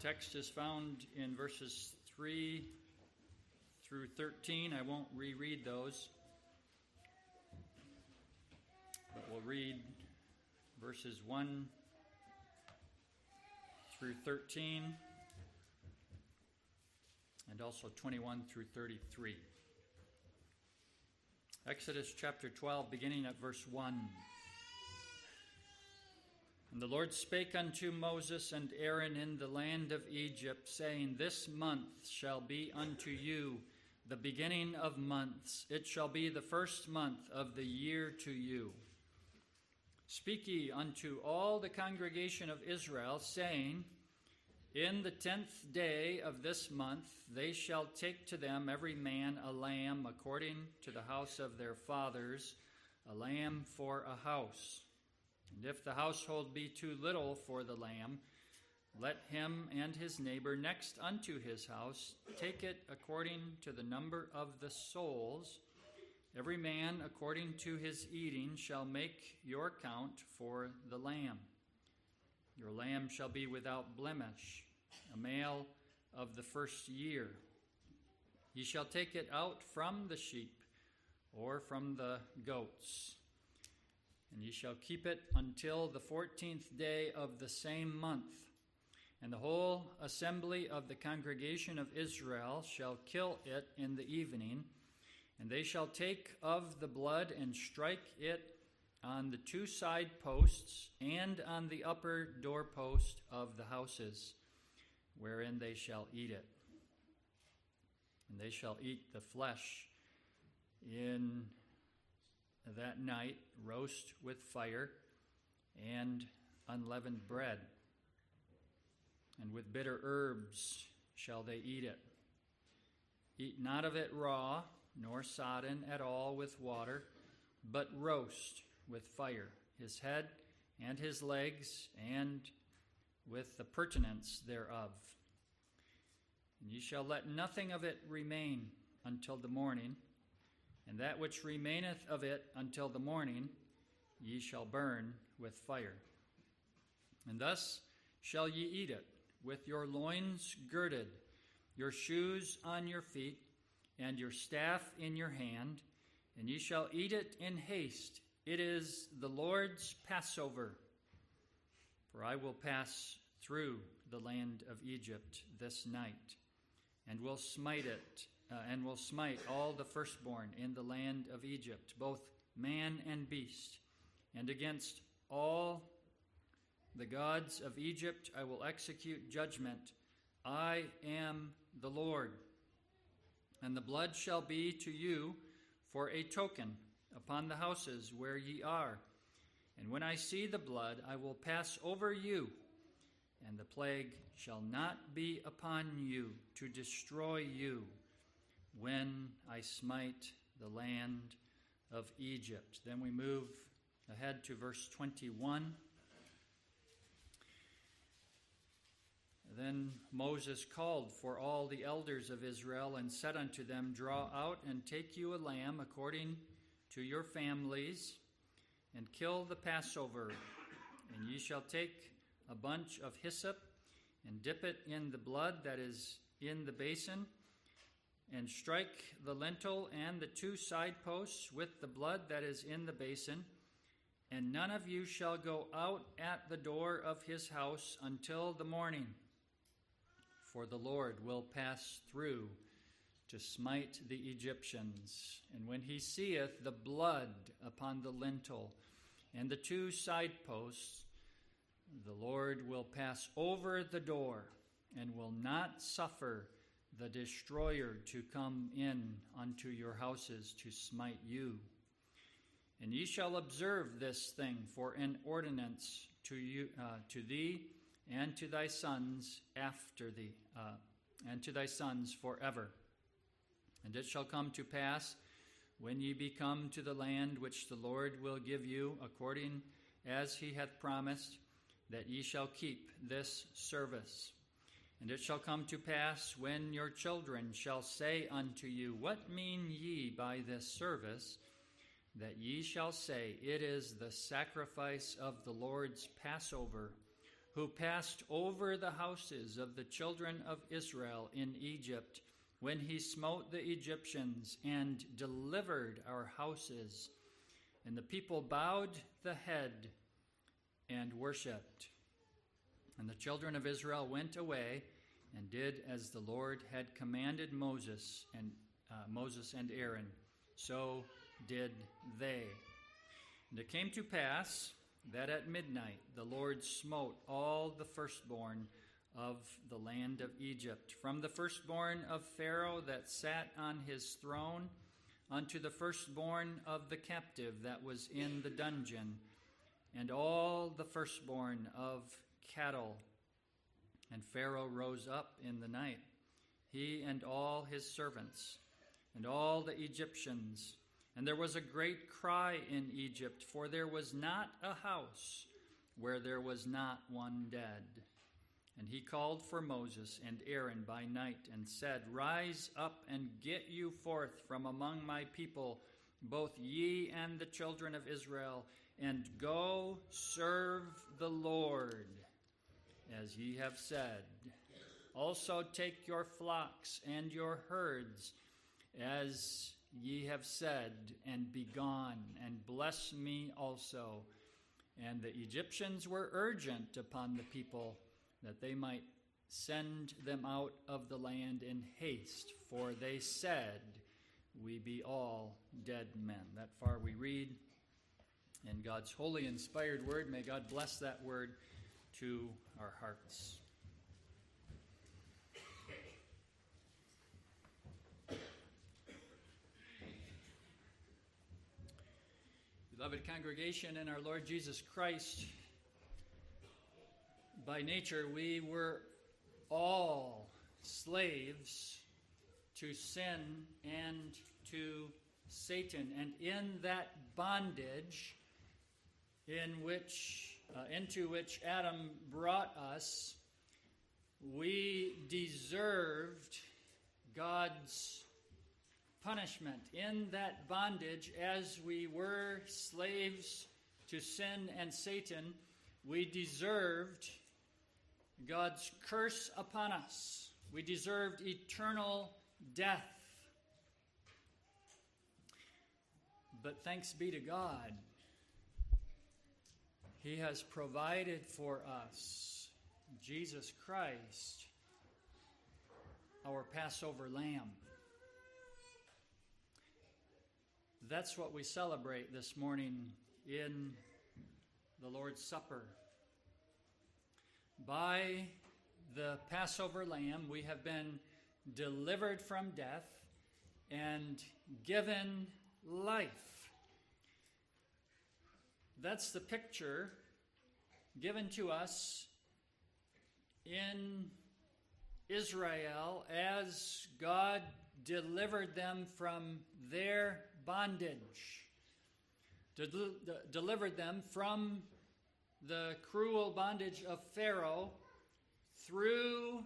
text is found in verses 3 through 13. I won't reread those, but we'll read verses 1 through 13 and also 21 through 33. Exodus chapter 12, beginning at verse 1. And the Lord spake unto Moses and Aaron in the land of Egypt, saying, This month shall be unto you the beginning of months. It shall be the first month of the year to you. Speak ye unto all the congregation of Israel, saying, In the tenth day of this month they shall take to them every man a lamb according to the house of their fathers, a lamb for a house. And if the household be too little for the lamb, let him and his neighbor next unto his house take it according to the number of the souls. Every man according to his eating shall make your count for the lamb. Your lamb shall be without blemish, a male of the first year. Ye shall take it out from the sheep or from the goats and ye shall keep it until the fourteenth day of the same month. And the whole assembly of the congregation of Israel shall kill it in the evening, and they shall take of the blood and strike it on the two side posts and on the upper doorpost of the houses, wherein they shall eat it. And they shall eat the flesh in that night roast with fire and unleavened bread. And with bitter herbs shall they eat it. Eat not of it raw, nor sodden at all with water, but roast with fire his head and his legs, and with the purtenance thereof. And ye shall let nothing of it remain until the morning and that which remaineth of it until the morning ye shall burn with fire. And thus shall ye eat it, with your loins girded, your shoes on your feet, and your staff in your hand, and ye shall eat it in haste. It is the Lord's Passover. For I will pass through the land of Egypt this night, and will smite it uh, and will smite all the firstborn in the land of Egypt, both man and beast. And against all the gods of Egypt I will execute judgment. I am the Lord. And the blood shall be to you for a token upon the houses where ye are. And when I see the blood, I will pass over you, and the plague shall not be upon you to destroy you when I smite the land of Egypt. Then we move ahead to verse 21. Then Moses called for all the elders of Israel and said unto them, Draw out and take you a lamb according to your families, and kill the Passover. And ye shall take a bunch of hyssop and dip it in the blood that is in the basin and strike the lintel and the two side posts with the blood that is in the basin. And none of you shall go out at the door of his house until the morning, for the Lord will pass through to smite the Egyptians. And when he seeth the blood upon the lintel and the two side posts, the Lord will pass over the door and will not suffer the destroyer to come in unto your houses to smite you. And ye shall observe this thing for an ordinance to you, uh, to thee, and to thy sons after thee, uh, and to thy sons forever. And it shall come to pass when ye be come to the land which the Lord will give you, according as he hath promised, that ye shall keep this service. And it shall come to pass when your children shall say unto you, What mean ye by this service? That ye shall say, It is the sacrifice of the Lord's Passover, who passed over the houses of the children of Israel in Egypt when he smote the Egyptians and delivered our houses. And the people bowed the head and worshipped. And the children of Israel went away and did as the Lord had commanded Moses and uh, Moses and Aaron. So did they. And it came to pass that at midnight the Lord smote all the firstborn of the land of Egypt, from the firstborn of Pharaoh that sat on his throne unto the firstborn of the captive that was in the dungeon, and all the firstborn of cattle. And Pharaoh rose up in the night, he and all his servants, and all the Egyptians and there was a great cry in Egypt, for there was not a house where there was not one dead. And he called for Moses and Aaron by night and said, Rise up and get you forth from among my people, both ye and the children of Israel, and go serve the Lord, as ye have said. Also take your flocks and your herds, as ye have said, and be gone, and bless me also. And the Egyptians were urgent upon the people that they might send them out of the land in haste, for they said, We be all dead men. That far we read in God's holy inspired word. May God bless that word to our hearts. Beloved congregation in our Lord Jesus Christ, by nature we were all slaves to sin and to Satan. And in that bondage in which, uh, into which Adam brought us, we deserved God's punishment in that bondage as we were slaves to sin and Satan. We deserved God's curse upon us. We deserved eternal death. But thanks be to God, He has provided for us Jesus Christ, our Passover lamb. That's what we celebrate this morning in the Lord's Supper. By the Passover lamb, we have been delivered from death and given life. That's the picture given to us in Israel as God delivered them from their bondage, de- de- delivered them from the cruel bondage of Pharaoh through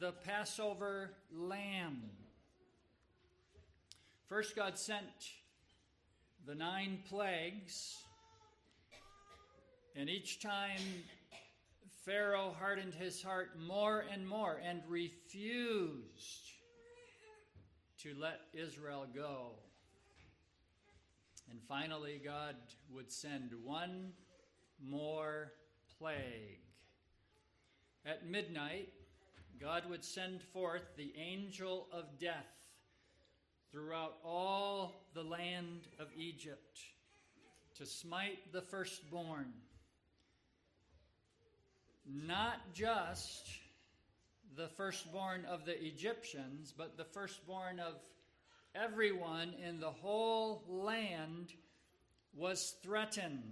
the Passover lamb. First, God sent the nine plagues, and each time Pharaoh hardened his heart more and more and refused to let Israel go. And finally, God would send one more plague. At midnight, God would send forth the angel of death throughout all the land of Egypt to smite the firstborn. Not just the firstborn of the Egyptians, but the firstborn of everyone in the whole land was threatened.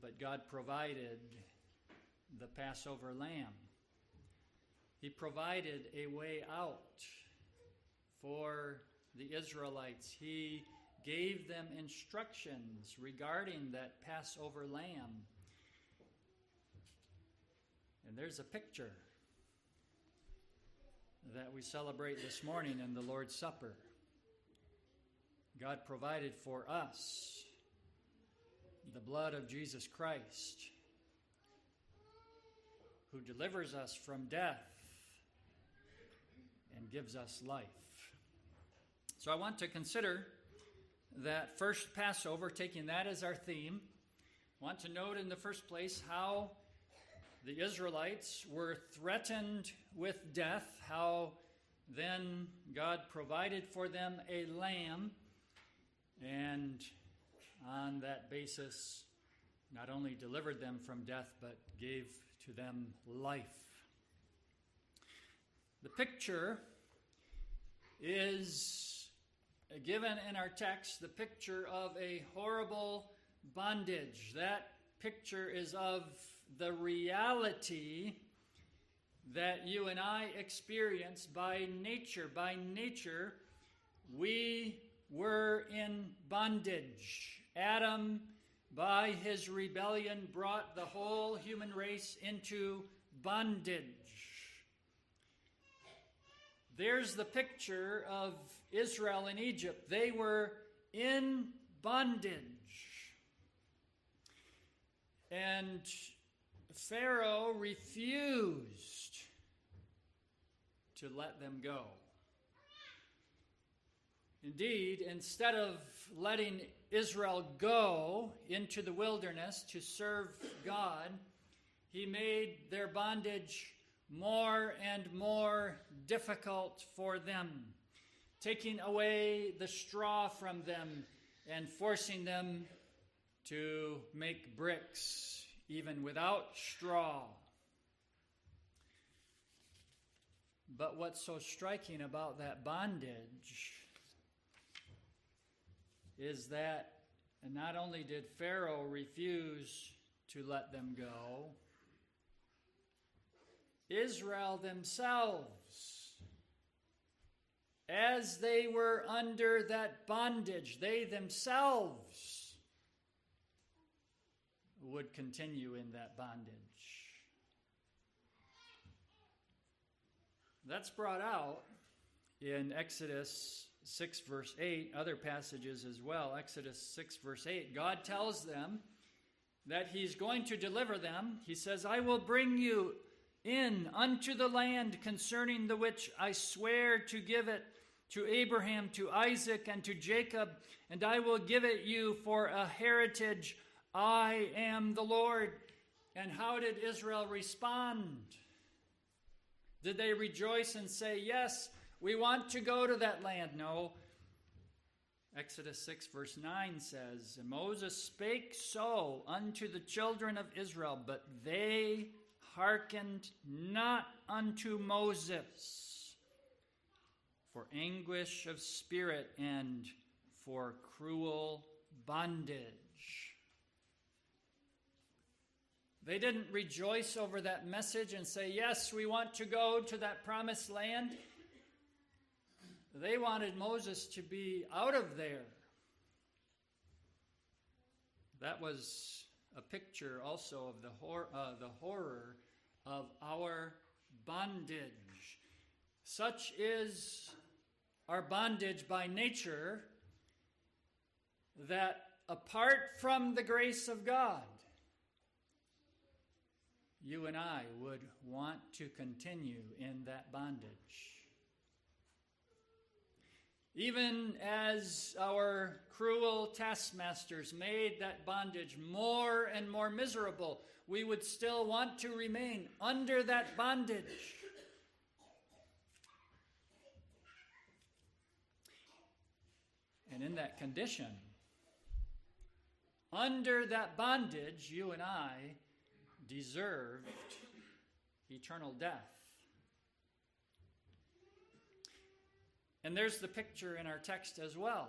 But God provided the Passover lamb. He provided a way out for the Israelites. He gave them instructions regarding that Passover lamb. And there's a picture that we celebrate this morning in the Lord's Supper. God provided for us the blood of Jesus Christ, who delivers us from death and gives us life. So I want to consider that first Passover, taking that as our theme. Want to note in the first place how the Israelites were threatened with death, how then God provided for them a lamb, and on that basis, not only delivered them from death, but gave to them life. The picture is given in our text the picture of a horrible bondage. That picture is of the reality that you and I experience by nature. By nature, we were in bondage. Adam, by his rebellion, brought the whole human race into bondage. There's the picture of Israel in Egypt. They were in bondage. And Pharaoh refused to let them go. Indeed, instead of letting Israel go into the wilderness to serve God, he made their bondage more and more difficult for them taking away the straw from them and forcing them to make bricks even without straw. But what's so striking about that bondage is that not only did Pharaoh refuse to let them go, Israel themselves as they were under that bondage, they themselves would continue in that bondage. That's brought out in Exodus 6, verse 8, other passages as well. Exodus 6, verse 8. God tells them that He's going to deliver them. He says, I will bring you in unto the land concerning the which I swear to give it to Abraham, to Isaac, and to Jacob, and I will give it you for a heritage. I am the Lord. And how did Israel respond? Did they rejoice and say, Yes, we want to go to that land? No. Exodus 6, verse 9 says, And Moses spake so unto the children of Israel, but they hearkened not unto Moses for anguish of spirit and for cruel bondage. They didn't rejoice over that message and say, Yes, we want to go to that promised land. They wanted Moses to be out of there. That was a picture also of the, hor- uh, the horror of our bondage. Such is our bondage by nature that apart from the grace of God, you and I would want to continue in that bondage. Even as our cruel taskmasters made that bondage more and more miserable, we would still want to remain under that bondage. And in that condition, under that bondage, you and I deserved eternal death. And there's the picture in our text as well.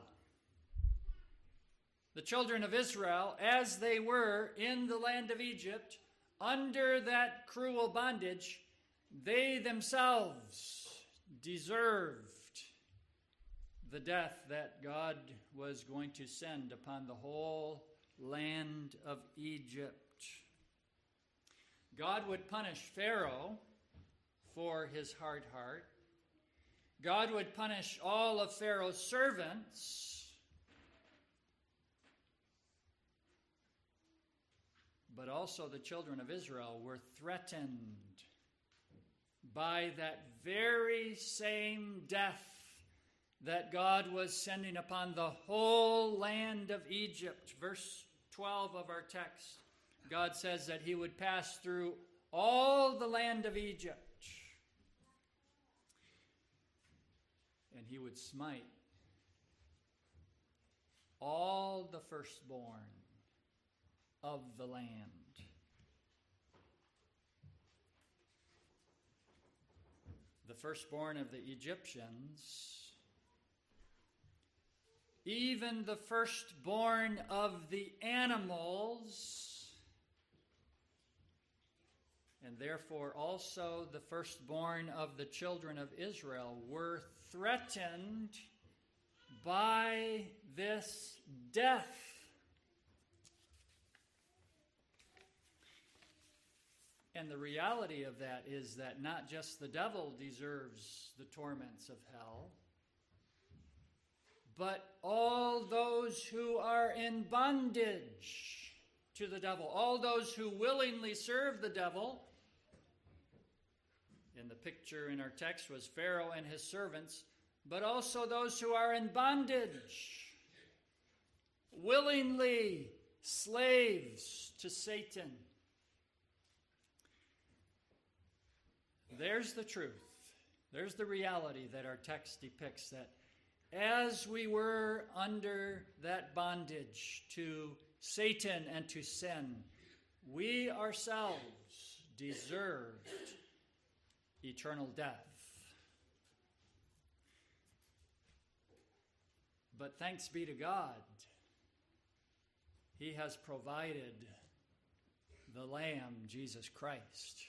The children of Israel, as they were in the land of Egypt, under that cruel bondage, they themselves deserved the death that God was going to send upon the whole land of Egypt. God would punish Pharaoh for his hard heart. God would punish all of Pharaoh's servants. but also the children of Israel were threatened by that very same death that God was sending upon the whole land of Egypt. Verse 12 of our text, God says that he would pass through all the land of Egypt and he would smite all the firstborn of the land. The firstborn of the Egyptians, even the firstborn of the animals, and therefore also the firstborn of the children of Israel were threatened by this death. And the reality of that is that not just the devil deserves the torments of hell, but all those who are in bondage to the devil, all those who willingly serve the devil. In the picture in our text was Pharaoh and his servants but also those who are in bondage, willingly slaves to Satan. There's the truth. There's the reality that our text depicts that as we were under that bondage to Satan and to sin, we ourselves deserved eternal death. But thanks be to God, He has provided the Lamb, Jesus Christ.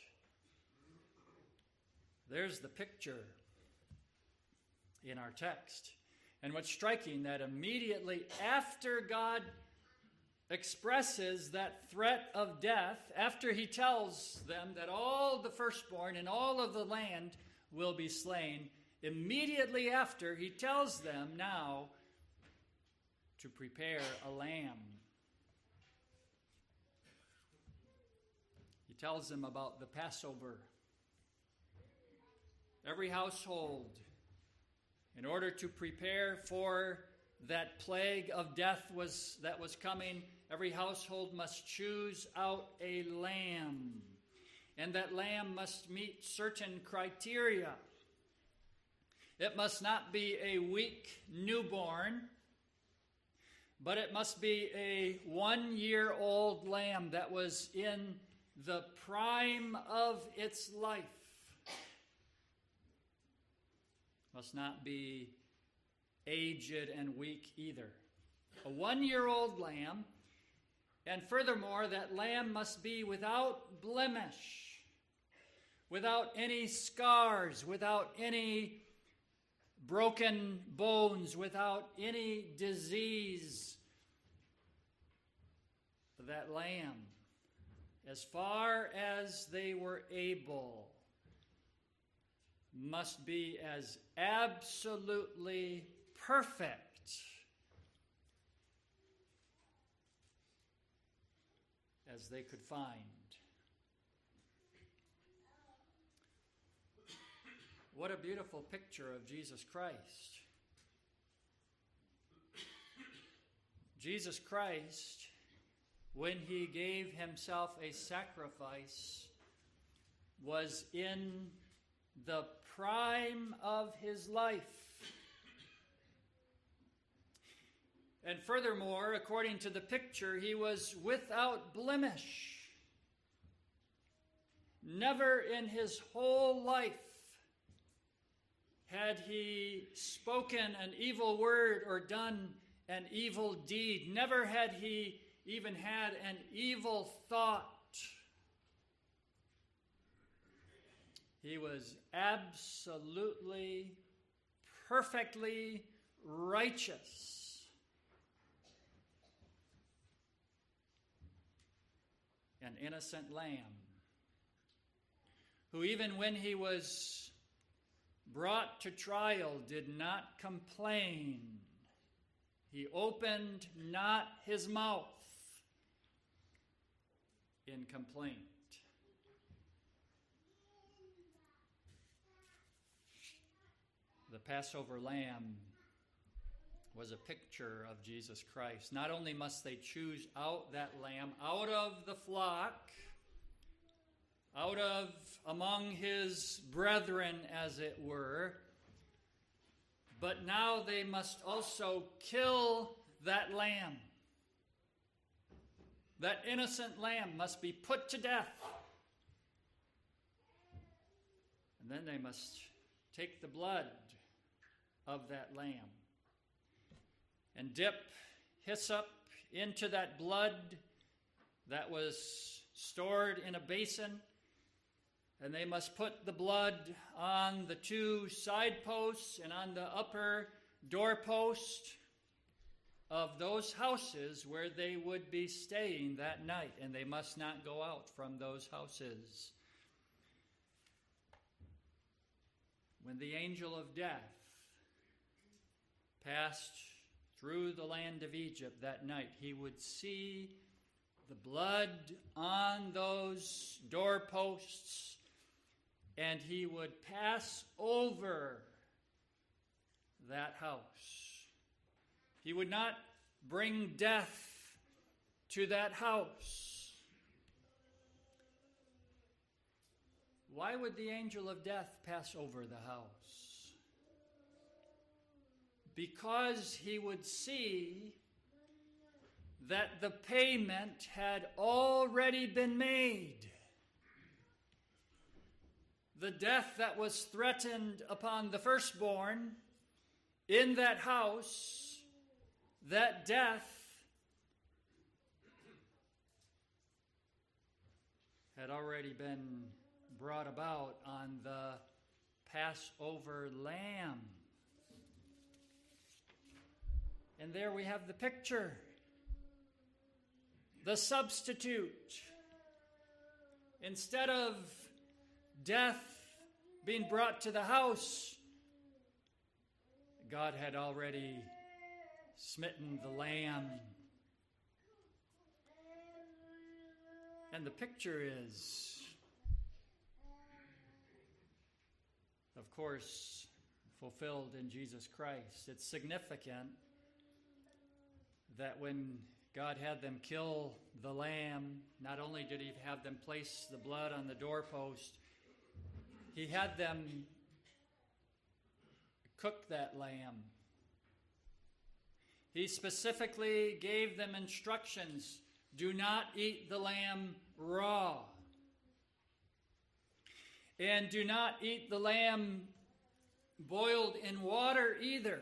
There's the picture in our text. And what's striking that immediately after God expresses that threat of death, after he tells them that all the firstborn in all of the land will be slain, immediately after he tells them now to prepare a lamb. He tells them about the Passover. Every household, in order to prepare for that plague of death was, that was coming, every household must choose out a lamb. And that lamb must meet certain criteria. It must not be a weak newborn but it must be a one year old lamb that was in the prime of its life. Must not be aged and weak either. A one year old lamb, and furthermore, that lamb must be without blemish, without any scars, without any broken bones, without any disease. That lamb, as far as they were able, must be as absolutely perfect as they could find. What a beautiful picture of Jesus Christ. Jesus Christ, when he gave himself a sacrifice, was in the prime of his life. And furthermore, according to the picture, he was without blemish. Never in his whole life had he spoken an evil word or done an evil deed. Never had he even had an evil thought. He was absolutely, perfectly righteous. An innocent lamb who, even when he was brought to trial did not complain. He opened not his mouth. in complaint. The Passover lamb was a picture of Jesus Christ. Not only must they choose out that lamb out of the flock, out of among his brethren, as it were, but now they must also kill that lamb. That innocent lamb must be put to death. And then they must take the blood of that lamb and dip hyssop into that blood that was stored in a basin. And they must put the blood on the two side posts and on the upper doorpost of those houses where they would be staying that night. And they must not go out from those houses. When the angel of death passed through the land of Egypt that night, he would see the blood on those doorposts and he would pass over that house. He would not bring death to that house. Why would the angel of death pass over the house? Because he would see that the payment had already been made. The death that was threatened upon the firstborn in that house, that death had already been brought about on the Passover lamb. And there we have the picture the substitute. Instead of death being brought to the house, God had already smitten the lamb. And the picture is, of course, fulfilled in Jesus Christ. It's significant that when God had them kill the lamb, not only did He have them place the blood on the doorpost, He had them cook that lamb. He specifically gave them instructions do not eat the lamb raw. And do not eat the lamb boiled in water either.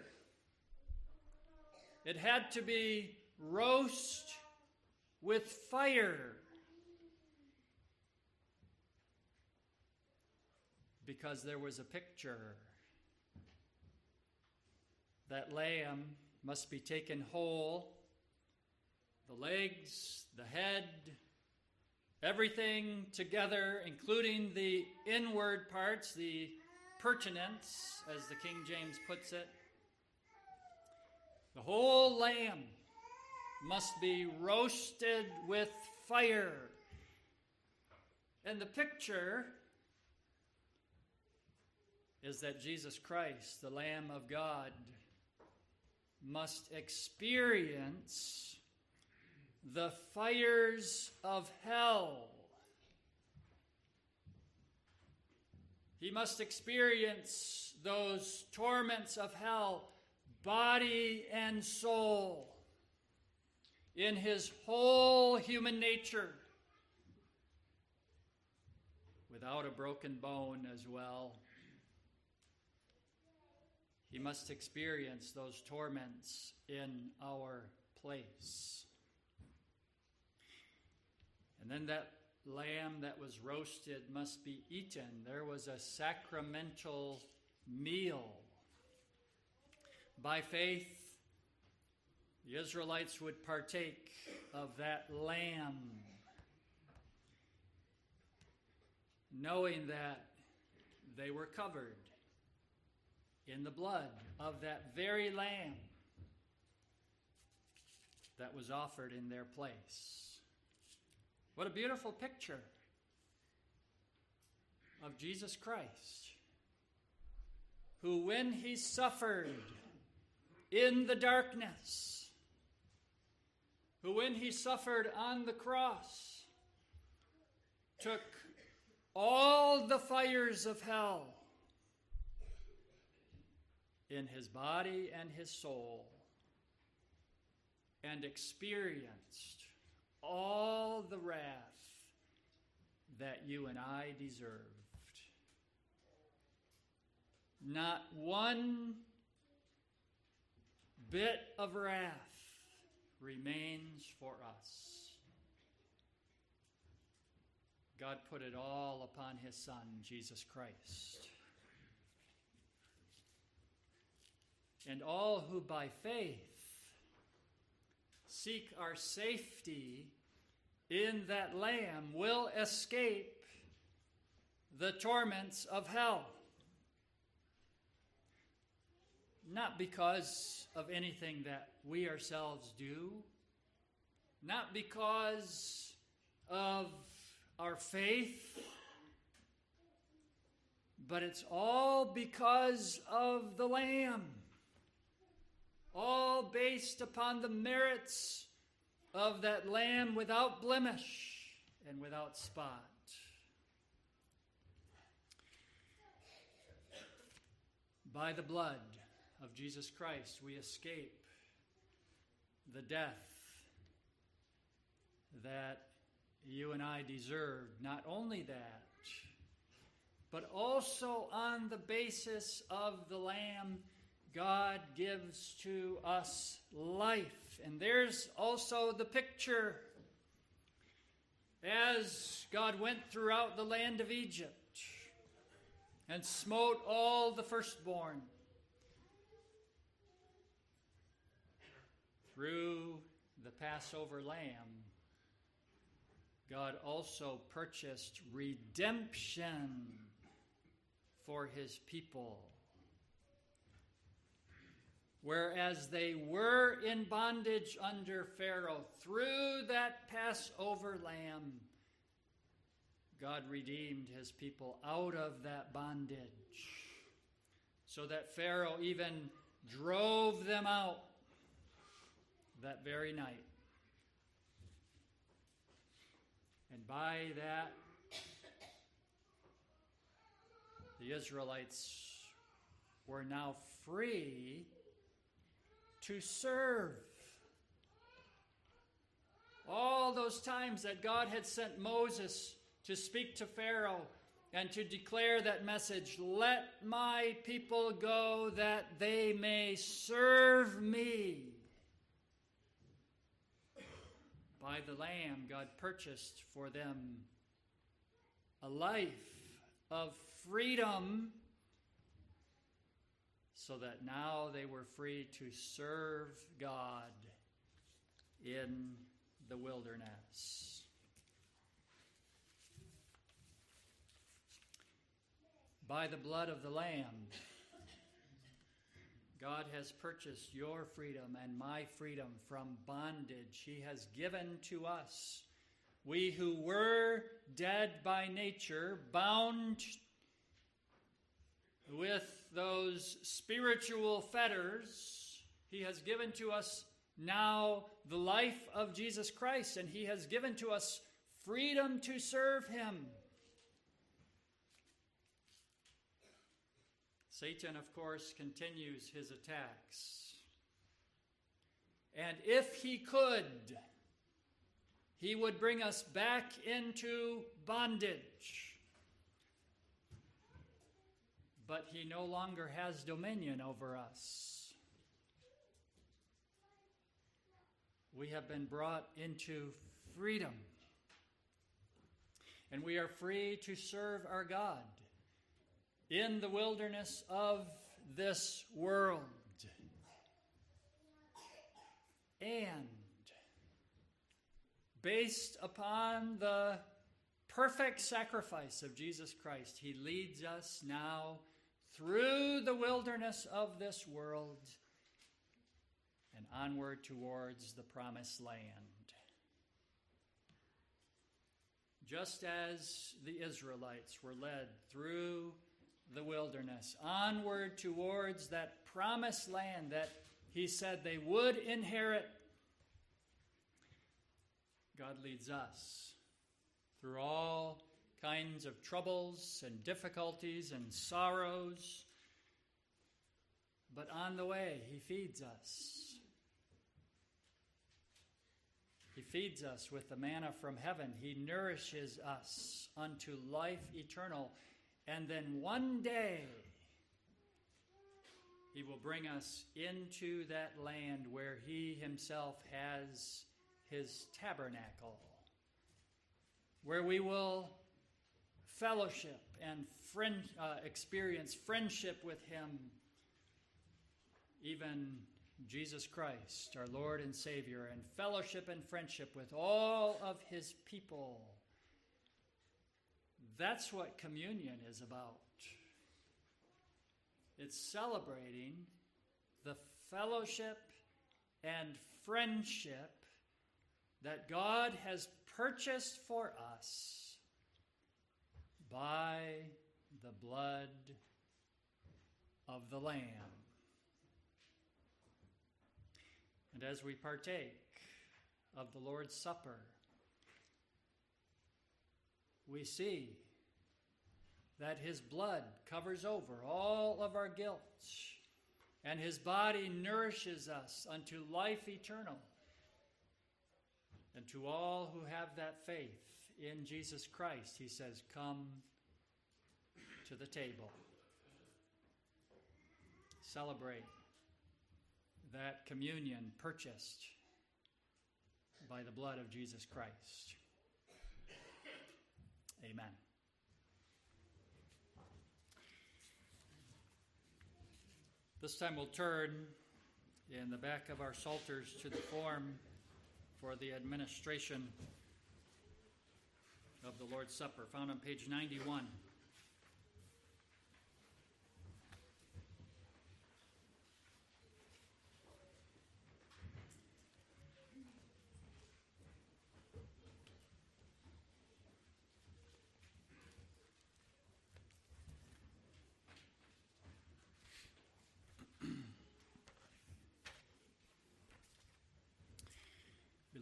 It had to be roast with fire. Because there was a picture. That lamb must be taken whole the legs, the head, everything together, including the inward parts, the purtenance, as the King James puts it. The whole lamb must be roasted with fire. And the picture is that Jesus Christ, the Lamb of God, must experience the fires of hell. He must experience those torments of hell body and soul, in his whole human nature, without a broken bone as well. He must experience those torments in our place. And then that lamb that was roasted must be eaten. There was a sacramental meal by faith, the Israelites would partake of that lamb, knowing that they were covered in the blood of that very lamb that was offered in their place. What a beautiful picture of Jesus Christ, who, when he suffered in the darkness, who, when he suffered on the cross, took all the fires of hell in his body and his soul and experienced all the wrath that you and I deserved. Not one bit of wrath remains for us. God put it all upon his Son, Jesus Christ. And all who by faith seek our safety in that Lamb will escape the torments of hell. Not because of anything that we ourselves do, not because of our faith, but it's all because of the Lamb. All based upon the merits of that Lamb without blemish and without spot. By the blood of Jesus Christ, we escape the death that you and I deserved. Not only that, but also on the basis of the Lamb, God gives to us life. And there's also the picture as God went throughout the land of Egypt and smote all the firstborn. Through the Passover lamb, God also purchased redemption for his people. Whereas they were in bondage under Pharaoh, through that Passover lamb, God redeemed his people out of that bondage. So that Pharaoh even drove them out that very night. And by that, the Israelites were now free to serve. All those times that God had sent Moses to speak to Pharaoh and to declare that message let my people go that they may serve me. By the Lamb, God purchased for them a life of freedom so that now they were free to serve God in the wilderness. By the blood of the Lamb, God has purchased your freedom and my freedom from bondage. He has given to us. We who were dead by nature, bound with those spiritual fetters, He has given to us now the life of Jesus Christ, and He has given to us freedom to serve Him. Satan, of course, continues his attacks. And if he could, he would bring us back into bondage. But he no longer has dominion over us. We have been brought into freedom. And we are free to serve our God in the wilderness of this world. And based upon the perfect sacrifice of Jesus Christ, He leads us now through the wilderness of this world and onward towards the promised land. just as the Israelites were led through the wilderness, onward towards that promised land that he said they would inherit, God leads us through all kinds of troubles and difficulties and sorrows. But on the way, He feeds us. He feeds us with the manna from heaven. He nourishes us unto life eternal. And then one day, He will bring us into that land where He Himself has His tabernacle, where we will fellowship and friend, uh, experience friendship with Him, even Jesus Christ, our Lord and Savior, and fellowship and friendship with all of His people. That's what communion is about. It's celebrating the fellowship and friendship that God has purchased for us by the blood of the Lamb. And as we partake of the Lord's Supper, we see that his blood covers over all of our guilt, and his body nourishes us unto life eternal. And to all who have that faith in Jesus Christ, he says, Come to the table. Celebrate that communion purchased by the blood of Jesus Christ. Amen. This time we'll turn in the back of our Psalters to the form for the administration of the Lord's Supper, found on page 91.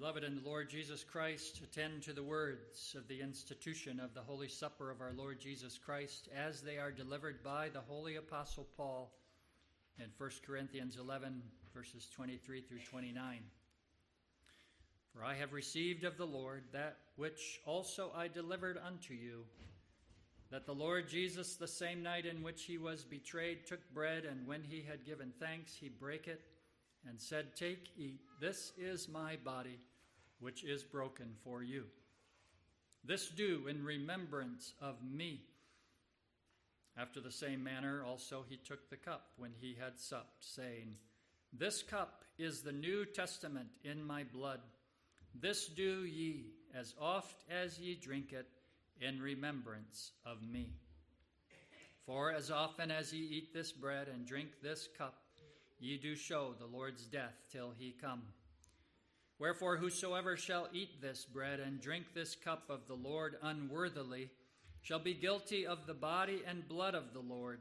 Beloved in the Lord Jesus Christ, attend to the words of the institution of the Holy Supper of our Lord Jesus Christ as they are delivered by the Holy Apostle Paul in 1 Corinthians 11, verses 23 through 29. For I have received of the Lord that which also I delivered unto you, that the Lord Jesus, the same night in which he was betrayed, took bread, and when he had given thanks, he brake it and said, Take, eat, this is my body, which is broken for you. This do in remembrance of me. After the same manner also he took the cup when he had supped, saying, This cup is the New Testament in my blood. This do ye as oft as ye drink it in remembrance of me. For as often as ye eat this bread and drink this cup, ye do show the Lord's death till he come. Wherefore, whosoever shall eat this bread and drink this cup of the Lord unworthily shall be guilty of the body and blood of the Lord.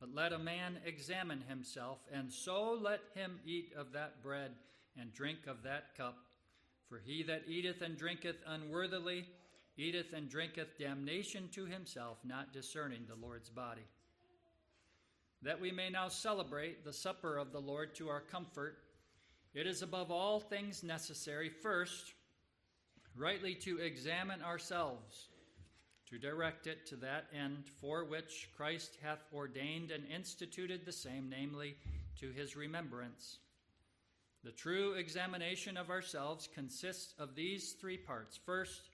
But let a man examine himself, and so let him eat of that bread and drink of that cup. For he that eateth and drinketh unworthily eateth and drinketh damnation to himself, not discerning the Lord's body that we may now celebrate the supper of the Lord to our comfort, it is above all things necessary, first, rightly to examine ourselves, to direct it to that end for which Christ hath ordained and instituted the same, namely, to his remembrance. The true examination of ourselves consists of these three parts. First,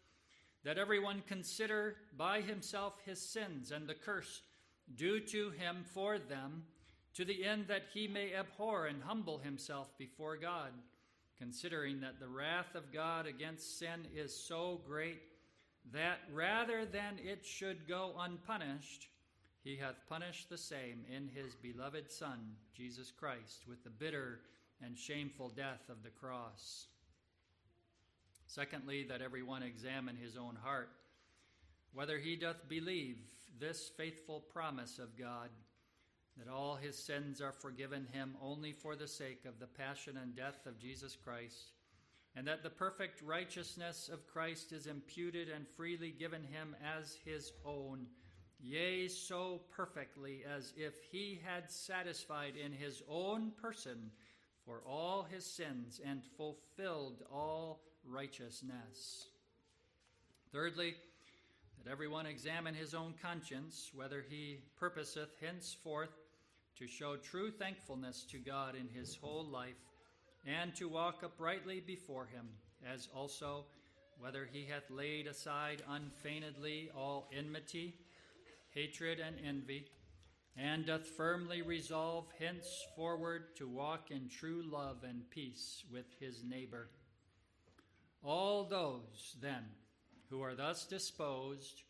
that everyone consider by himself his sins and the curse due to him for them, to the end that he may abhor and humble himself before God, considering that the wrath of God against sin is so great that rather than it should go unpunished, he hath punished the same in his beloved Son, Jesus Christ, with the bitter and shameful death of the cross. Secondly, that every one examine his own heart whether he doth believe this faithful promise of God, that all his sins are forgiven him only for the sake of the passion and death of Jesus Christ, and that the perfect righteousness of Christ is imputed and freely given him as his own, yea, so perfectly as if he had satisfied in his own person for all his sins and fulfilled all righteousness. Thirdly, that everyone examine his own conscience, whether he purposeth henceforth to show true thankfulness to God in his whole life, and to walk uprightly before him, as also whether he hath laid aside unfeignedly all enmity, hatred, and envy, and doth firmly resolve henceforward to walk in true love and peace with his neighbor. All those, then, who are thus disposed,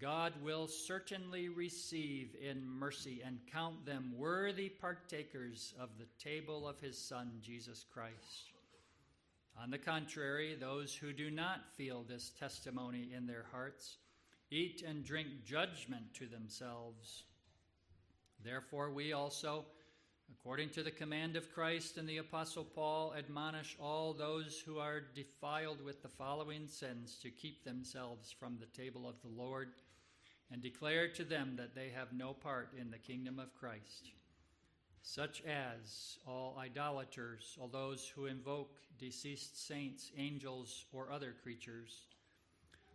God will certainly receive in mercy and count them worthy partakers of the table of his Son, Jesus Christ. On the contrary, those who do not feel this testimony in their hearts eat and drink judgment to themselves. Therefore, we also, according to the command of Christ and the Apostle Paul, admonish all those who are defiled with the following sins to keep themselves from the table of the Lord and declare to them that they have no part in the kingdom of Christ, such as all idolaters, all those who invoke deceased saints, angels, or other creatures,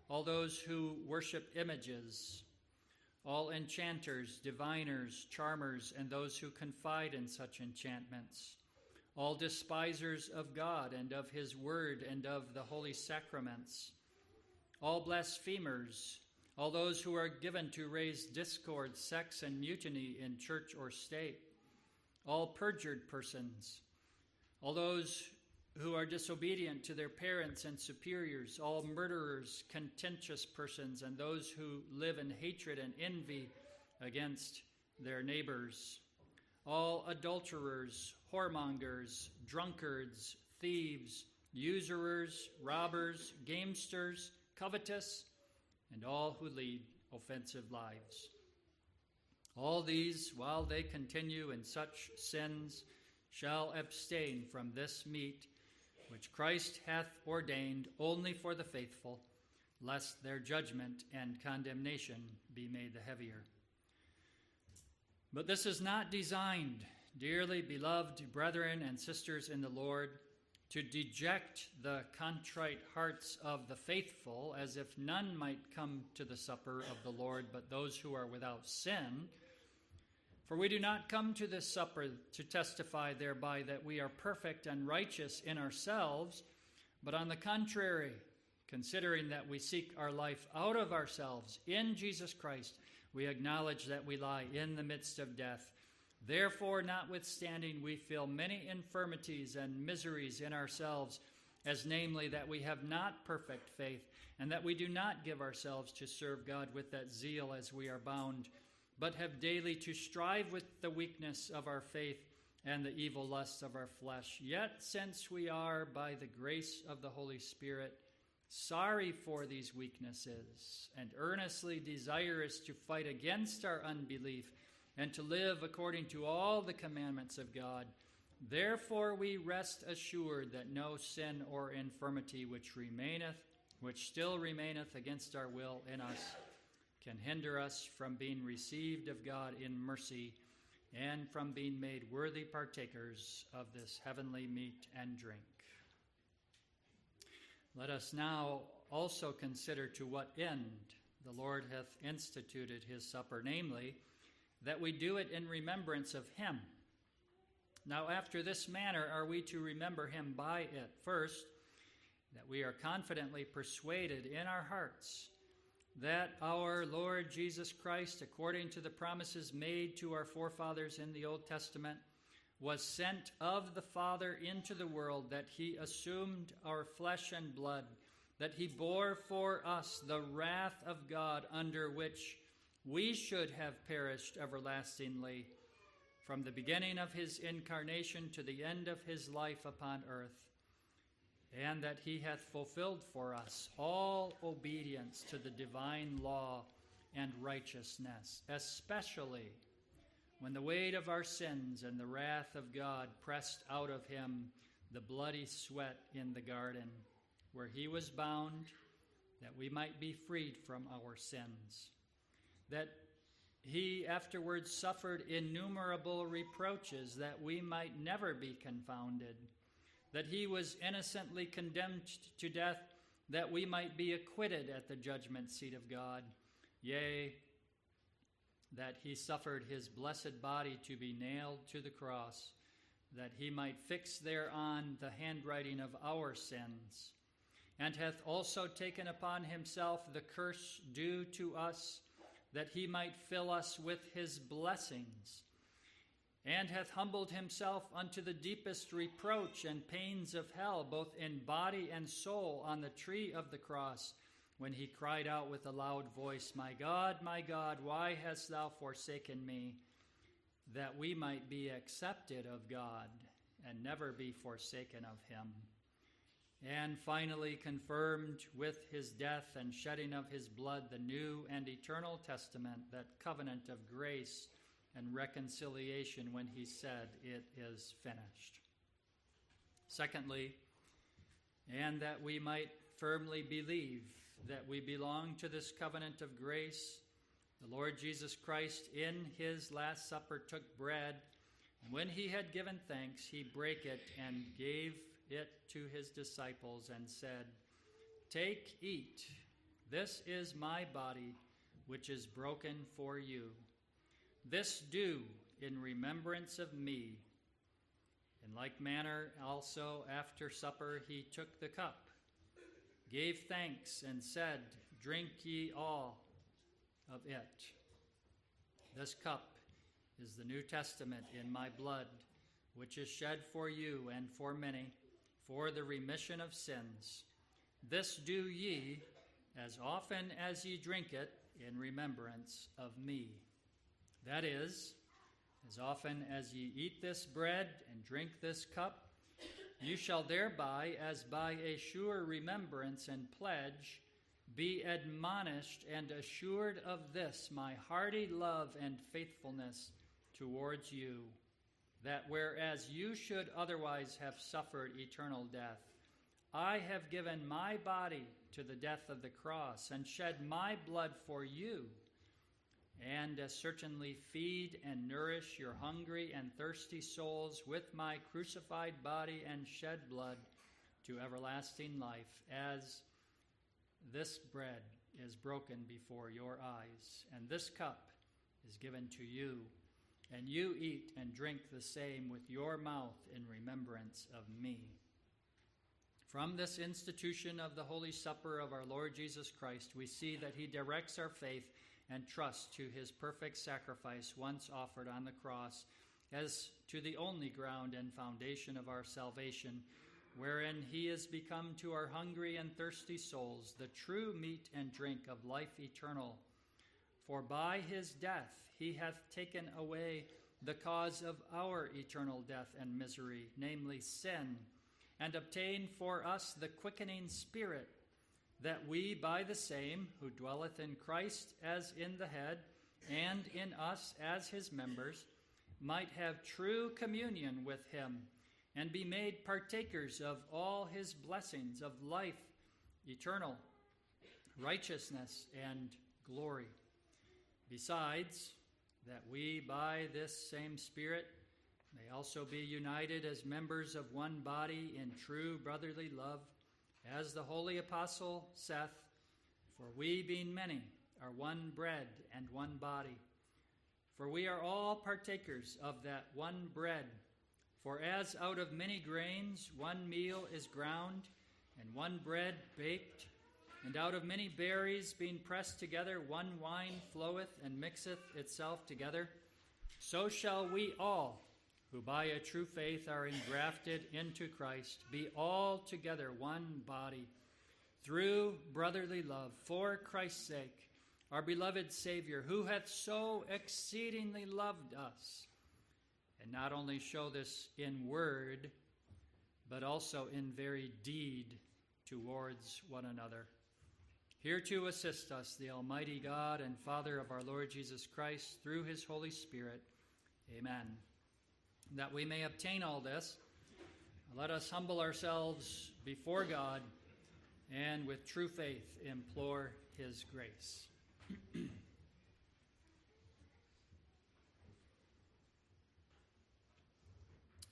all those who worship images, all enchanters, diviners, charmers, and those who confide in such enchantments, all despisers of God and of his word and of the holy sacraments, all blasphemers, all those who are given to raise discord, sects, and mutiny in church or state, all perjured persons, all those who are disobedient to their parents and superiors, all murderers, contentious persons, and those who live in hatred and envy against their neighbors, all adulterers, whoremongers, drunkards, thieves, usurers, robbers, gamesters, covetous, and all who lead offensive lives. All these, while they continue in such sins, shall abstain from this meat which Christ hath ordained only for the faithful, lest their judgment and condemnation be made the heavier. But this is not designed, dearly beloved brethren and sisters in the Lord, to deject the contrite hearts of the faithful, as if none might come to the supper of the Lord but those who are without sin. For we do not come to this supper to testify thereby that we are perfect and righteous in ourselves, but on the contrary, considering that we seek our life out of ourselves in Jesus Christ, we acknowledge that we lie in the midst of death Therefore, notwithstanding, we feel many infirmities and miseries in ourselves, as namely that we have not perfect faith, and that we do not give ourselves to serve God with that zeal as we are bound, but have daily to strive with the weakness of our faith and the evil lusts of our flesh. Yet, since we are, by the grace of the Holy Spirit, sorry for these weaknesses, and earnestly desirous to fight against our unbelief, and to live according to all the commandments of God. Therefore we rest assured that no sin or infirmity which remaineth, which still remaineth against our will in us, can hinder us from being received of God in mercy and from being made worthy partakers of this heavenly meat and drink. Let us now also consider to what end the Lord hath instituted his supper, namely, that we do it in remembrance of him. Now, after this manner are we to remember him by it. First, that we are confidently persuaded in our hearts that our Lord Jesus Christ, according to the promises made to our forefathers in the Old Testament, was sent of the Father into the world, that he assumed our flesh and blood, that he bore for us the wrath of God under which we should have perished everlastingly from the beginning of his incarnation to the end of his life upon earth. and that he hath fulfilled for us all obedience to the divine law and righteousness, especially when the weight of our sins and the wrath of God pressed out of him the bloody sweat in the garden, where he was bound, that we might be freed from our sins. That he afterwards suffered innumerable reproaches, that we might never be confounded. That he was innocently condemned to death, that we might be acquitted at the judgment seat of God. Yea, that he suffered his blessed body to be nailed to the cross, that he might fix thereon the handwriting of our sins, and hath also taken upon himself the curse due to us, that he might fill us with his blessings, and hath humbled himself unto the deepest reproach and pains of hell, both in body and soul, on the tree of the cross when he cried out with a loud voice, My God, my God, why hast thou forsaken me? That we might be accepted of God and never be forsaken of him. And finally, confirmed with his death and shedding of his blood the new and eternal testament, that covenant of grace and reconciliation when he said, It is finished. Secondly, and that we might firmly believe that we belong to this covenant of grace. The Lord Jesus Christ, in his Last Supper, took bread, and when he had given thanks, he brake it and gave it to his disciples and said, Take, eat. This is my body, which is broken for you. This do in remembrance of me. In like manner, also after supper, he took the cup gave thanks, and said, Drink ye all of it. This cup is the New Testament in my blood, which is shed for you and for many for the remission of sins. This do ye as often as ye drink it in remembrance of me. That is, as often as ye eat this bread and drink this cup, you shall thereby, as by a sure remembrance and pledge, be admonished and assured of this, my hearty love and faithfulness towards you, that whereas you should otherwise have suffered eternal death, I have given my body to the death of the cross and shed my blood for you and certainly feed and nourish your hungry and thirsty souls with my crucified body and shed blood to everlasting life, as this bread is broken before your eyes, and this cup is given to you, and you eat and drink the same with your mouth in remembrance of me. From this institution of the Holy Supper of our Lord Jesus Christ, we see that he directs our faith and trust to his perfect sacrifice once offered on the cross as to the only ground and foundation of our salvation, wherein he is become to our hungry and thirsty souls the true meat and drink of life eternal. For by his death he hath taken away the cause of our eternal death and misery, namely sin, and obtained for us the quickening spirit that we by the same who dwelleth in Christ as in the head, and in us as his members, might have true communion with him, and be made partakers of all his blessings of life eternal, righteousness, and glory. Besides, that we by this same Spirit may also be united as members of one body in true brotherly love as the holy apostle saith, For we, being many, are one bread and one body. For we are all partakers of that one bread. For as out of many grains one meal is ground, and one bread baked, and out of many berries being pressed together one wine floweth and mixeth itself together, so shall we all who by a true faith are engrafted into Christ, be all together one body, through brotherly love, for Christ's sake, our beloved Savior, who hath so exceedingly loved us, and not only show this in word, but also in very deed towards one another. Here to assist us, the Almighty God and Father of our Lord Jesus Christ, through his Holy Spirit. Amen. That we may obtain all this, let us humble ourselves before God and with true faith implore his grace.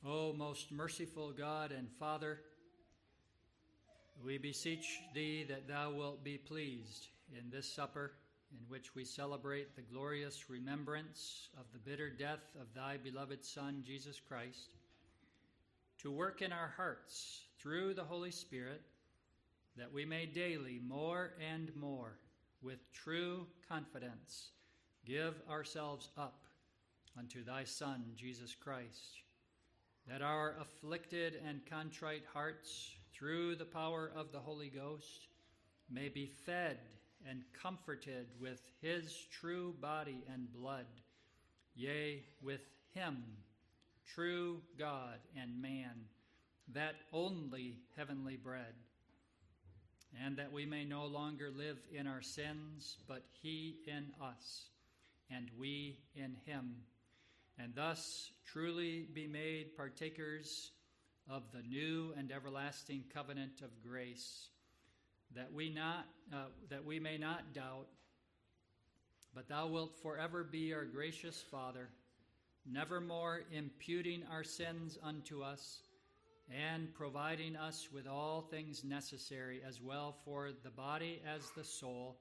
O most merciful God and Father, we beseech thee that thou wilt be pleased in this supper in which we celebrate the glorious remembrance of the bitter death of thy beloved Son, Jesus Christ, to work in our hearts through the Holy Spirit that we may daily more and more with true confidence give ourselves up unto thy Son, Jesus Christ that our afflicted and contrite hearts, through the power of the Holy Ghost, may be fed and comforted with his true body and blood, yea, with him, true God and man, that only heavenly bread, and that we may no longer live in our sins, but he in us, and we in him. And thus truly be made partakers of the new and everlasting covenant of grace, that we not uh, that we may not doubt, but thou wilt forever be our gracious Father, nevermore imputing our sins unto us, and providing us with all things necessary as well for the body as the soul,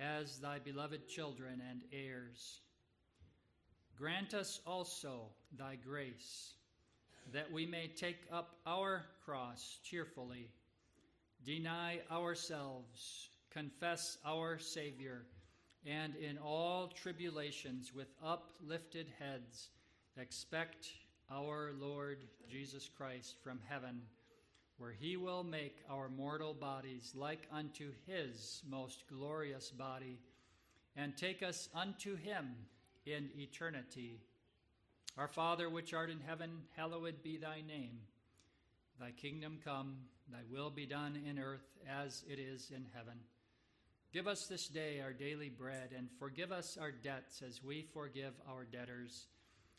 as thy beloved children and heirs. Grant us also thy grace, that we may take up our cross cheerfully, deny ourselves, confess our Savior, and in all tribulations with uplifted heads expect our Lord Jesus Christ from heaven, where he will make our mortal bodies like unto his most glorious body, and take us unto him in eternity. Our Father, which art in heaven, hallowed be thy name. Thy kingdom come, thy will be done in earth as it is in heaven. Give us this day our daily bread, and forgive us our debts as we forgive our debtors.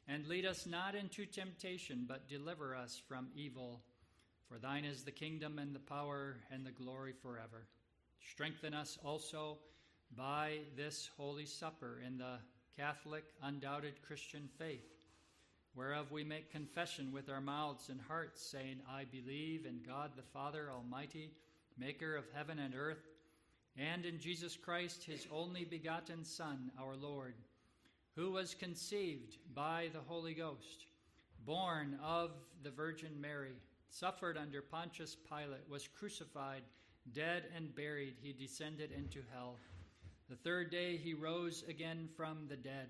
And lead us not into temptation, but deliver us from evil. For thine is the kingdom, and the power, and the glory forever. Strengthen us also by this holy supper in the Catholic, undoubted Christian faith, whereof we make confession with our mouths and hearts, saying, I believe in God the Father Almighty, maker of heaven and earth, and in Jesus Christ, his only begotten Son, our Lord, who was conceived by the Holy Ghost, born of the Virgin Mary, suffered under Pontius Pilate, was crucified, dead and buried, he descended into hell. The third day he rose again from the dead.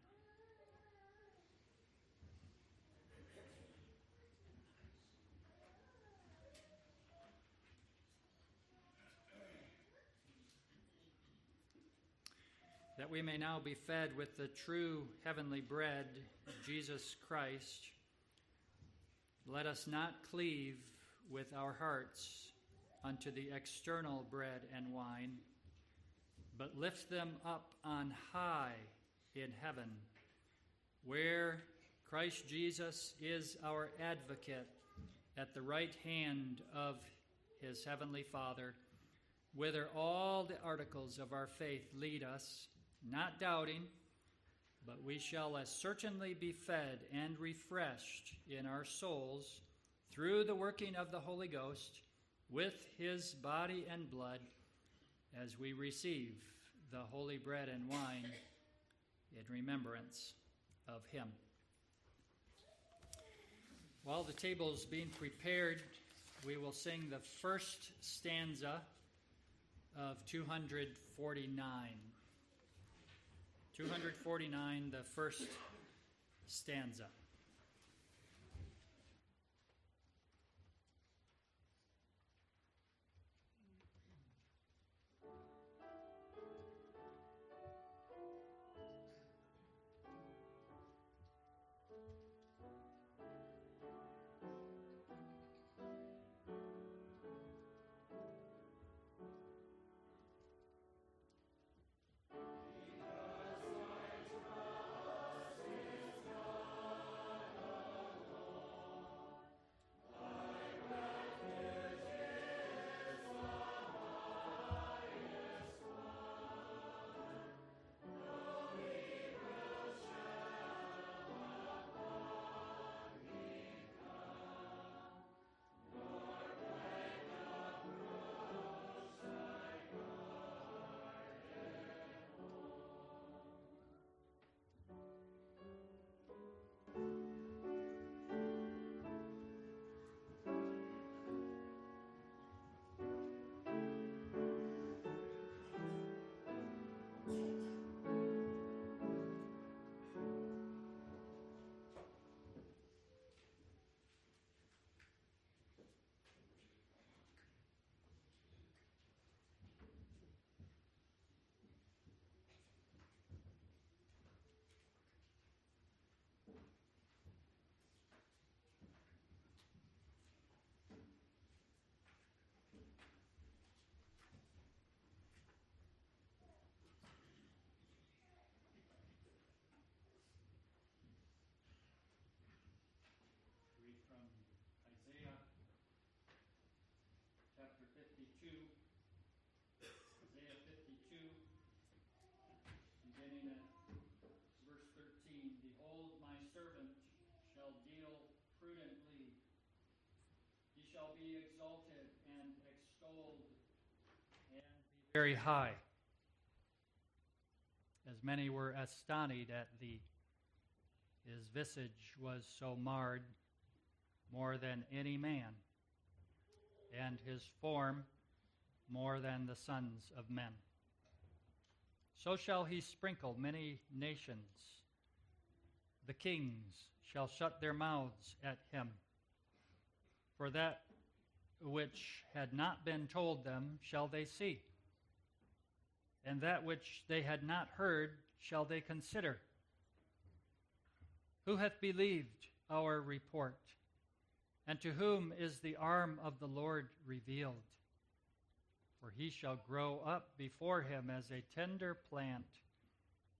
That we may now be fed with the true heavenly bread, Jesus Christ, let us not cleave with our hearts unto the external bread and wine, but lift them up on high in heaven, where Christ Jesus is our advocate at the right hand of his heavenly Father, whither all the articles of our faith lead us not doubting, but we shall as certainly be fed and refreshed in our souls through the working of the Holy Ghost with his body and blood as we receive the holy bread and wine in remembrance of him. While the table is being prepared, we will sing the first stanza of 249. 249, the first stanza. Be exalted and extolled and be very high. As many were astonished at thee, his visage was so marred more than any man, and his form more than the sons of men. So shall he sprinkle many nations. The kings shall shut their mouths at him. For that which had not been told them shall they see, and that which they had not heard shall they consider. Who hath believed our report? And to whom is the arm of the Lord revealed? For he shall grow up before him as a tender plant,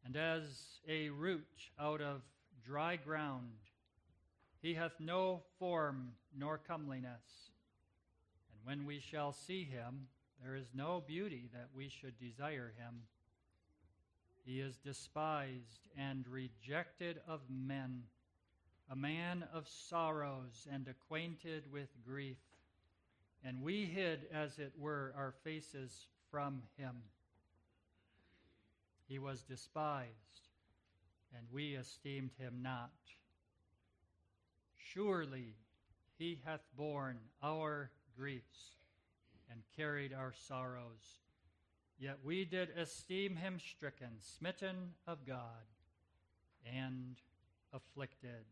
and as a root out of dry ground. He hath no form nor comeliness. When we shall see him, there is no beauty that we should desire him. He is despised and rejected of men, a man of sorrows and acquainted with grief. And we hid, as it were, our faces from him. He was despised, and we esteemed him not. Surely he hath borne our griefs and carried our sorrows. Yet we did esteem him stricken, smitten of God, and afflicted.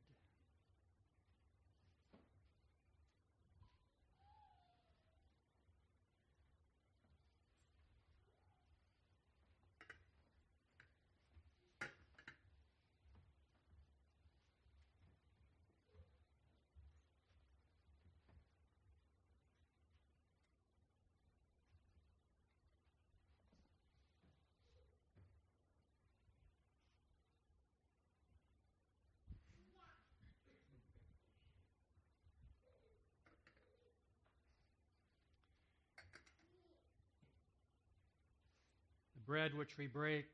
Bread which we break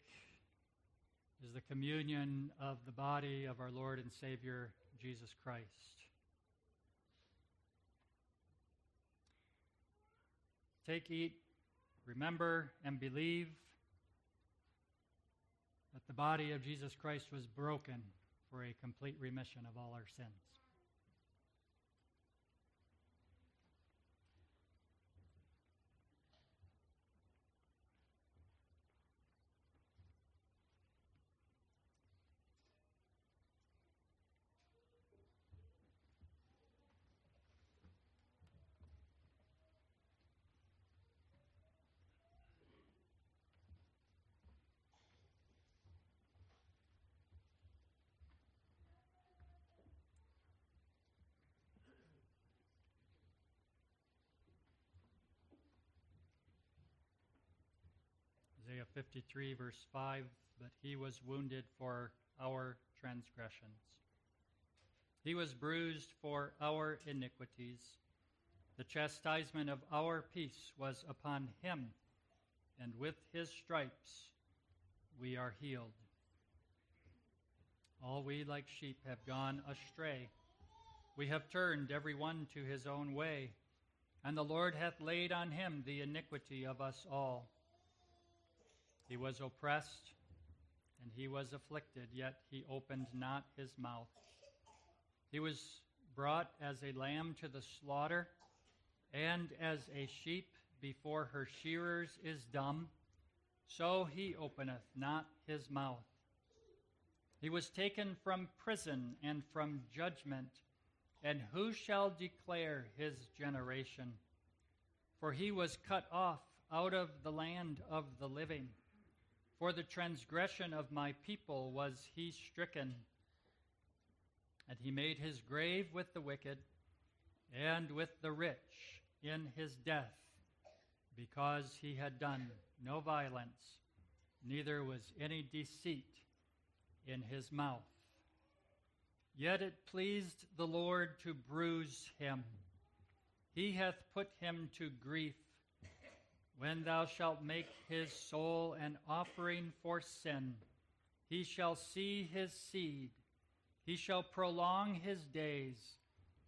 is the communion of the body of our Lord and Savior, Jesus Christ. Take, eat, remember, and believe that the body of Jesus Christ was broken for a complete remission of all our sins. Isaiah 53, verse 5 But he was wounded for our transgressions, he was bruised for our iniquities. The chastisement of our peace was upon him, and with his stripes we are healed. All we like sheep have gone astray. We have turned every one to his own way, and the Lord hath laid on him the iniquity of us all. He was oppressed, and he was afflicted, yet he opened not his mouth. He was brought as a lamb to the slaughter, and as a sheep before her shearers is dumb, so he openeth not his mouth. He was taken from prison and from judgment, and who shall declare his generation? For he was cut off out of the land of the living. For the transgression of my people was he stricken. And he made his grave with the wicked and with the rich in his death, because he had done no violence, neither was any deceit in his mouth. Yet it pleased the Lord to bruise him. He hath put him to grief. When thou shalt make his soul an offering for sin, he shall see his seed. He shall prolong his days,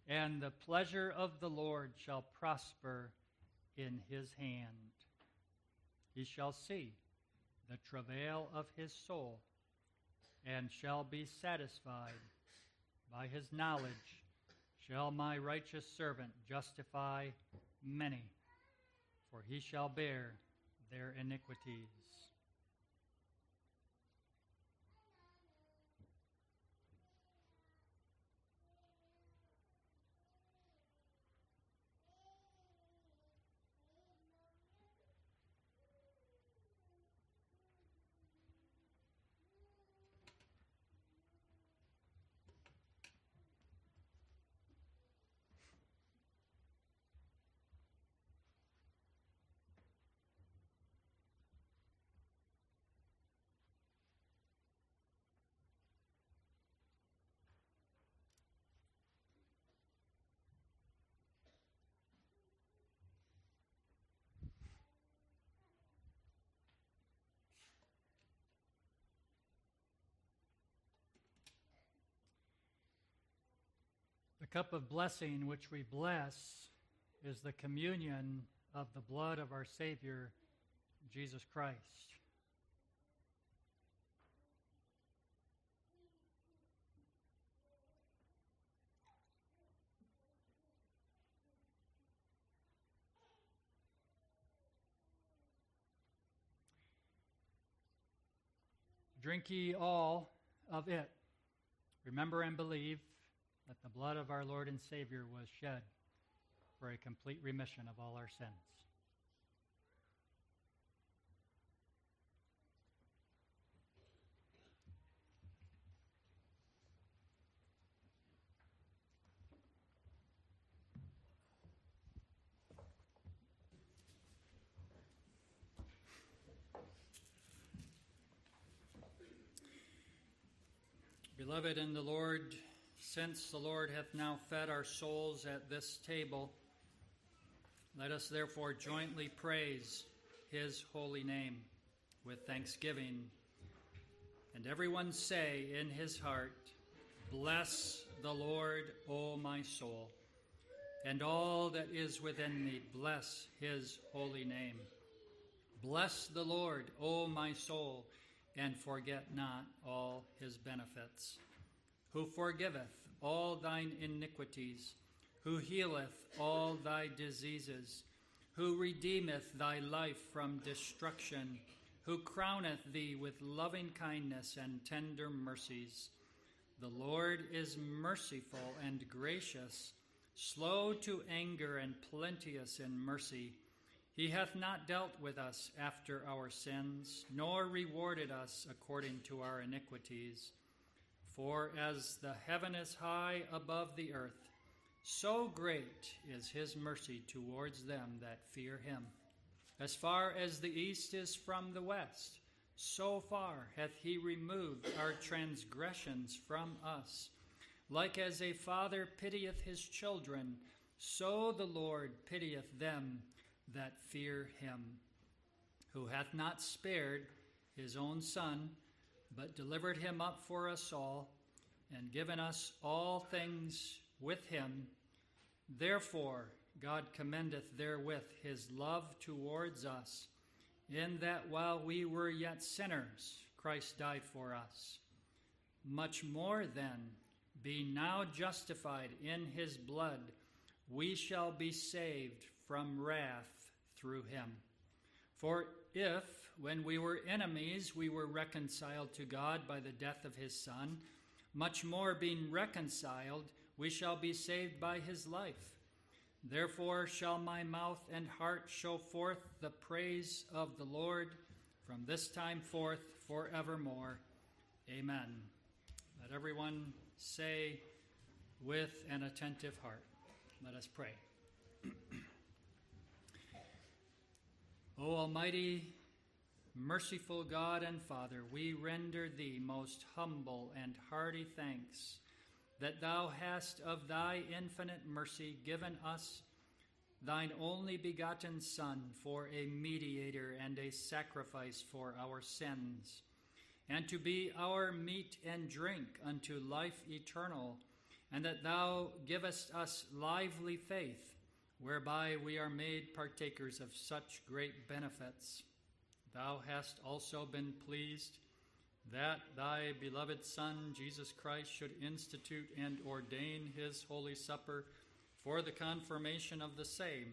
and the pleasure of the Lord shall prosper in his hand. He shall see the travail of his soul and shall be satisfied. By his knowledge shall my righteous servant justify many, for he shall bear their iniquities. Cup of blessing which we bless is the communion of the blood of our Savior, Jesus Christ. Drink ye all of it. Remember and believe that the blood of our Lord and Savior was shed for a complete remission of all our sins. Beloved in the Lord, since the Lord hath now fed our souls at this table, let us therefore jointly praise his holy name with thanksgiving. And everyone say in his heart, Bless the Lord, O my soul, and all that is within me, bless his holy name. Bless the Lord, O my soul, and forget not all his benefits who forgiveth all thine iniquities, who healeth all thy diseases, who redeemeth thy life from destruction, who crowneth thee with loving kindness and tender mercies. The Lord is merciful and gracious, slow to anger and plenteous in mercy. He hath not dealt with us after our sins, nor rewarded us according to our iniquities. For as the heaven is high above the earth, so great is his mercy towards them that fear him. As far as the east is from the west, so far hath he removed our transgressions from us. Like as a father pitieth his children, so the Lord pitieth them that fear him, who hath not spared his own Son, but delivered him up for us all, and given us all things with him. Therefore, God commendeth therewith his love towards us, in that while we were yet sinners, Christ died for us. Much more then, being now justified in his blood, we shall be saved from wrath through him. For if, when we were enemies, we were reconciled to God by the death of his Son, much more being reconciled, we shall be saved by his life. Therefore shall my mouth and heart show forth the praise of the Lord from this time forth forevermore. Amen. Let everyone say with an attentive heart. Let us pray. o Almighty, merciful God and Father, we render Thee most humble and hearty thanks that Thou hast of Thy infinite mercy given us Thine only begotten Son for a mediator and a sacrifice for our sins, and to be our meat and drink unto life eternal, and that Thou givest us lively faith whereby we are made partakers of such great benefits. Thou hast also been pleased that thy beloved Son, Jesus Christ, should institute and ordain his holy supper for the confirmation of the same.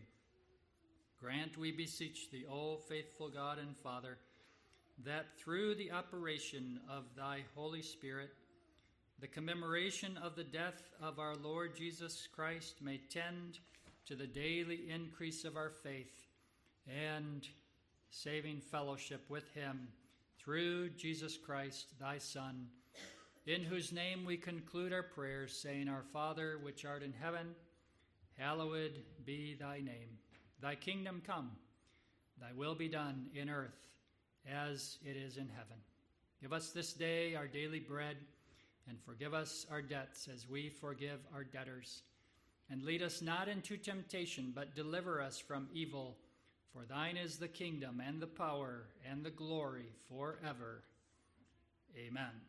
Grant, we beseech thee, O faithful God and Father, that through the operation of thy Holy Spirit, the commemoration of the death of our Lord Jesus Christ may tend to the daily increase of our faith and saving fellowship with him through Jesus Christ, thy Son, in whose name we conclude our prayers, saying, Our Father, which art in heaven, hallowed be thy name. Thy kingdom come, thy will be done in earth as it is in heaven. Give us this day our daily bread, and forgive us our debts as we forgive our debtors and lead us not into temptation, but deliver us from evil. For thine is the kingdom, and the power, and the glory forever. Amen.